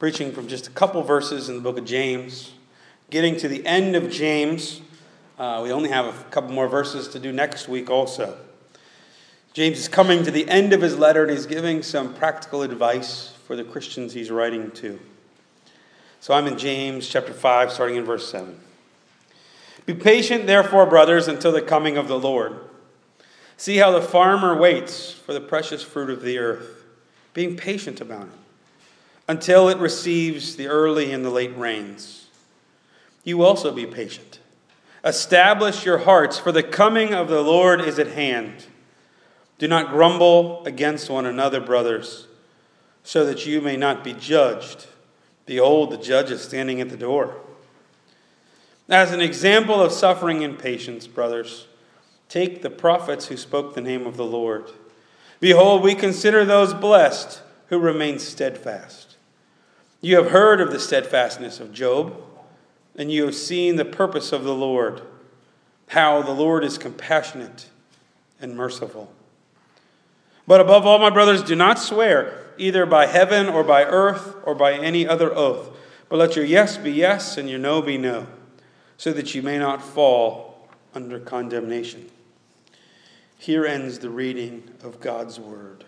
preaching from just a couple verses in the book of James. Getting to the end of James, uh, we only have a couple more verses to do next week also. James is coming to the end of his letter and he's giving some practical advice for the Christians he's writing to. So I'm in James chapter 5, starting in verse 7. Be patient, therefore, brothers, until the coming of the Lord. See how the farmer waits for the precious fruit of the earth, being patient about it, until it receives the early and the late rains. You also be patient. Establish your hearts, for the coming of the Lord is at hand. Do not grumble against one another, brothers, so that you may not be judged. Behold, the judge is standing at the door. As an example of suffering and patience, brothers, take the prophets who spoke the name of the Lord. Behold, we consider those blessed who remain steadfast. You have heard of the steadfastness of Job, and you have seen the purpose of the Lord, how the Lord is compassionate and merciful. But above all, my brothers, do not swear, either by heaven or by earth or by any other oath, but let your yes be yes and your no be no, so that you may not fall under condemnation. Here ends the reading of God's word.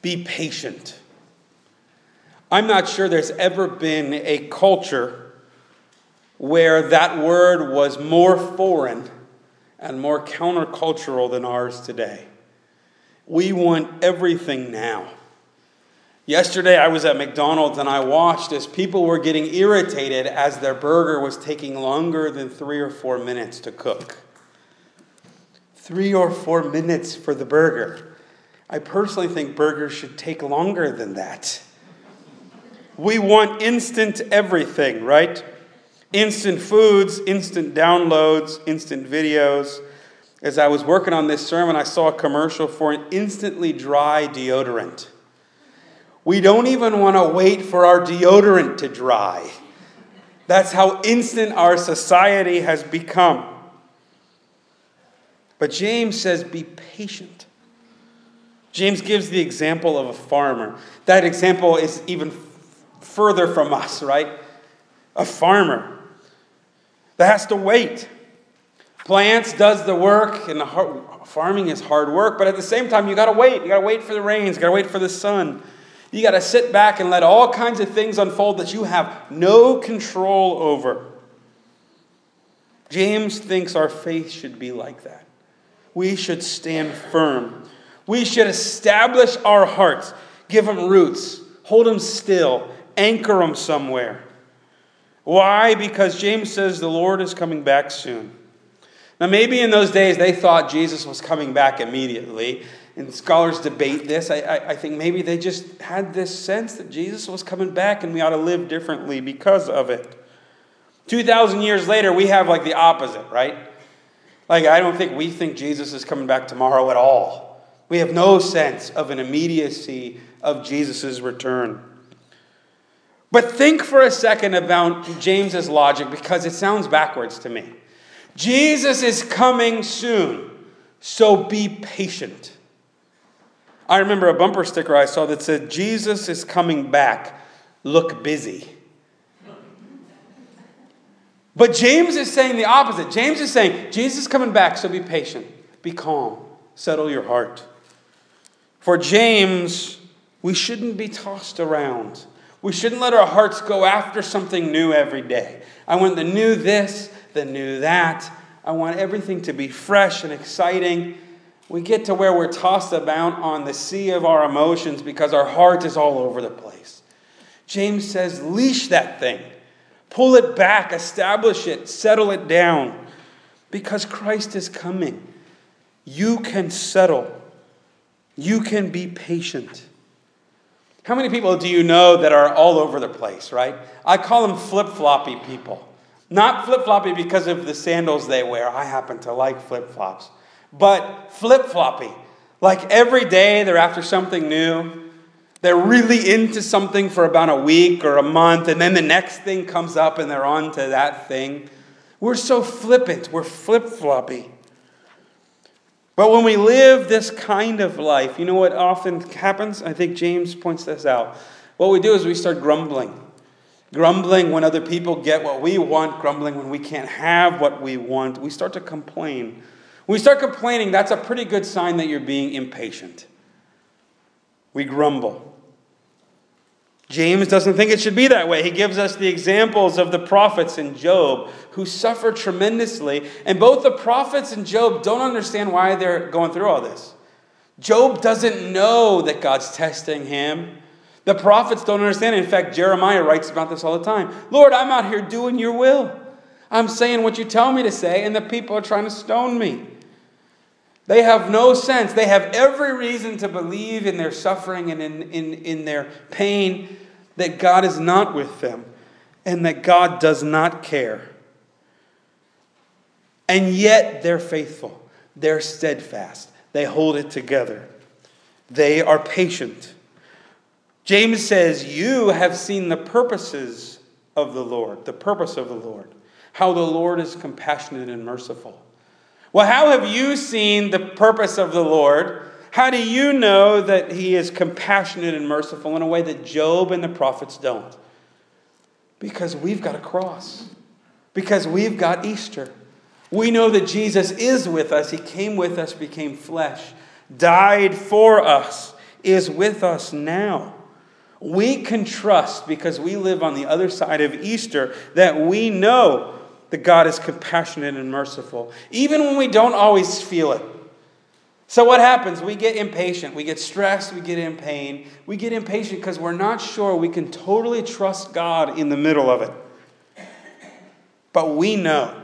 Be patient. I'm not sure there's ever been a culture where that word was more foreign and more countercultural than ours today. We want everything now. Yesterday, I was at McDonald's and I watched as people were getting irritated as their burger was taking longer than three or four minutes to cook. Three or four minutes for the burger. I personally think burgers should take longer than that. We want instant everything, right? Instant foods, instant downloads, instant videos as I was working on this sermon, I saw a commercial for an instantly dry deodorant. We don't even want to wait for our deodorant to dry. That's how instant our society has become. But James says, be patient. James gives the example of a farmer. That example is even further from us, right? A farmer that has to wait. Plants does the work, and the hard, farming is hard work, but at the same time, you got to wait. You got to wait for the rains, you got to wait for the sun. You got to sit back and let all kinds of things unfold that you have no control over. James thinks our faith should be like that. We should stand firm. We should establish our hearts, give them roots, hold them still, anchor them somewhere. Why? Because James says the Lord is coming back soon. Now, maybe in those days they thought Jesus was coming back immediately, and scholars debate this. I, I, I, think maybe they just had this sense that Jesus was coming back and we ought to live differently because of it. 2,000 years later, we have like the opposite, right? Like, I don't think we think Jesus is coming back tomorrow at all. We have no sense of an immediacy of Jesus' return. But think for a second about James's logic because it sounds backwards to me. Jesus is coming soon, so be patient. I remember a bumper sticker I saw that said, Jesus is coming back, look busy. But James is saying the opposite. James is saying, Jesus is coming back, so be patient, be calm, settle your heart. For James, we shouldn't be tossed around. We shouldn't let our hearts go after something new every day. I want the new this, the new that. I want everything to be fresh and exciting. We get to where we're tossed about on the sea of our emotions because our heart is all over the place. James says, leash that thing, pull it back, establish it, settle it down because Christ is coming. You can settle, you can be patient. How many people do you know that are all over the place, right? I call them flip floppy people. Not flip floppy because of the sandals they wear. I happen to like flip flops. But flip floppy. Like every day they're after something new. They're really into something for about a week or a month, and then the next thing comes up and they're on to that thing. We're so flippant. We're flip floppy. But when we live this kind of life, you know what often happens? I think James points this out. What we do is we start grumbling. Grumbling when other people get what we want, grumbling when we can't have what we want. We start to complain. When we start complaining, that's a pretty good sign that you're being impatient. We grumble. James doesn't think it should be that way. He gives us the examples of the prophets and Job who suffer tremendously. And both the prophets and Job don't understand why they're going through all this. Job doesn't know that God's testing him. The prophets don't understand. In fact, Jeremiah writes about this all the time. Lord, I'm out here doing your will. I'm saying what you tell me to say, and the people are trying to stone me. They have no sense. They have every reason to believe in their suffering and in, in, in their pain that God is not with them and that God does not care. And yet they're faithful, they're steadfast, they hold it together, they are patient. James says, You have seen the purposes of the Lord, the purpose of the Lord, how the Lord is compassionate and merciful. Well, how have you seen the purpose of the Lord? How do you know that he is compassionate and merciful in a way that Job and the prophets don't? Because we've got a cross, because we've got Easter. We know that Jesus is with us. He came with us, became flesh, died for us, is with us now. We can trust because we live on the other side of Easter that we know that God is compassionate and merciful, even when we don't always feel it. So, what happens? We get impatient. We get stressed. We get in pain. We get impatient because we're not sure we can totally trust God in the middle of it. But we know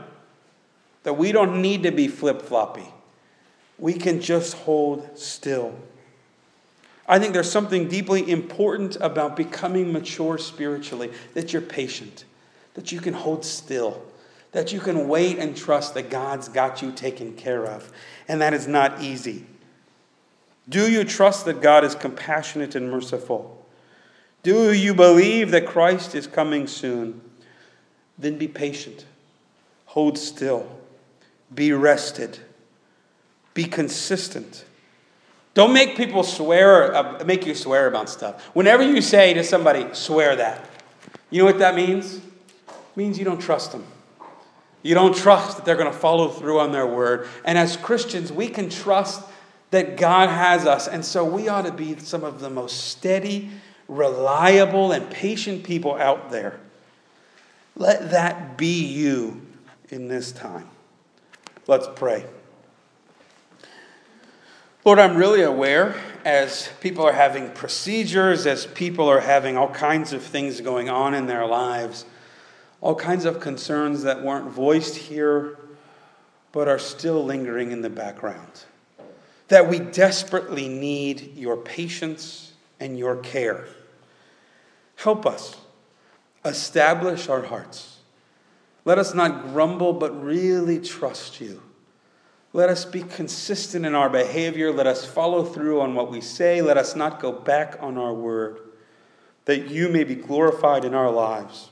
that we don't need to be flip floppy, we can just hold still. I think there's something deeply important about becoming mature spiritually that you're patient, that you can hold still, that you can wait and trust that God's got you taken care of. And that is not easy. Do you trust that God is compassionate and merciful? Do you believe that Christ is coming soon? Then be patient, hold still, be rested, be consistent don't make people swear, uh, make you swear about stuff. Whenever you say to somebody, swear that, you know what that means? It means you don't trust them. You don't trust that they're going to follow through on their word. And as Christians, we can trust that God has us. And so we ought to be some of the most steady, reliable, and patient people out there. Let that be you in this time. Let's pray. Lord, I'm really aware as people are having procedures, as people are having all kinds of things going on in their lives, all kinds of concerns that weren't voiced here but are still lingering in the background. That we desperately need your patience and your care. Help us establish our hearts. Let us not grumble, but really trust you. Let us be consistent in our behavior. Let us follow through on what we say. Let us not go back on our word, that you may be glorified in our lives.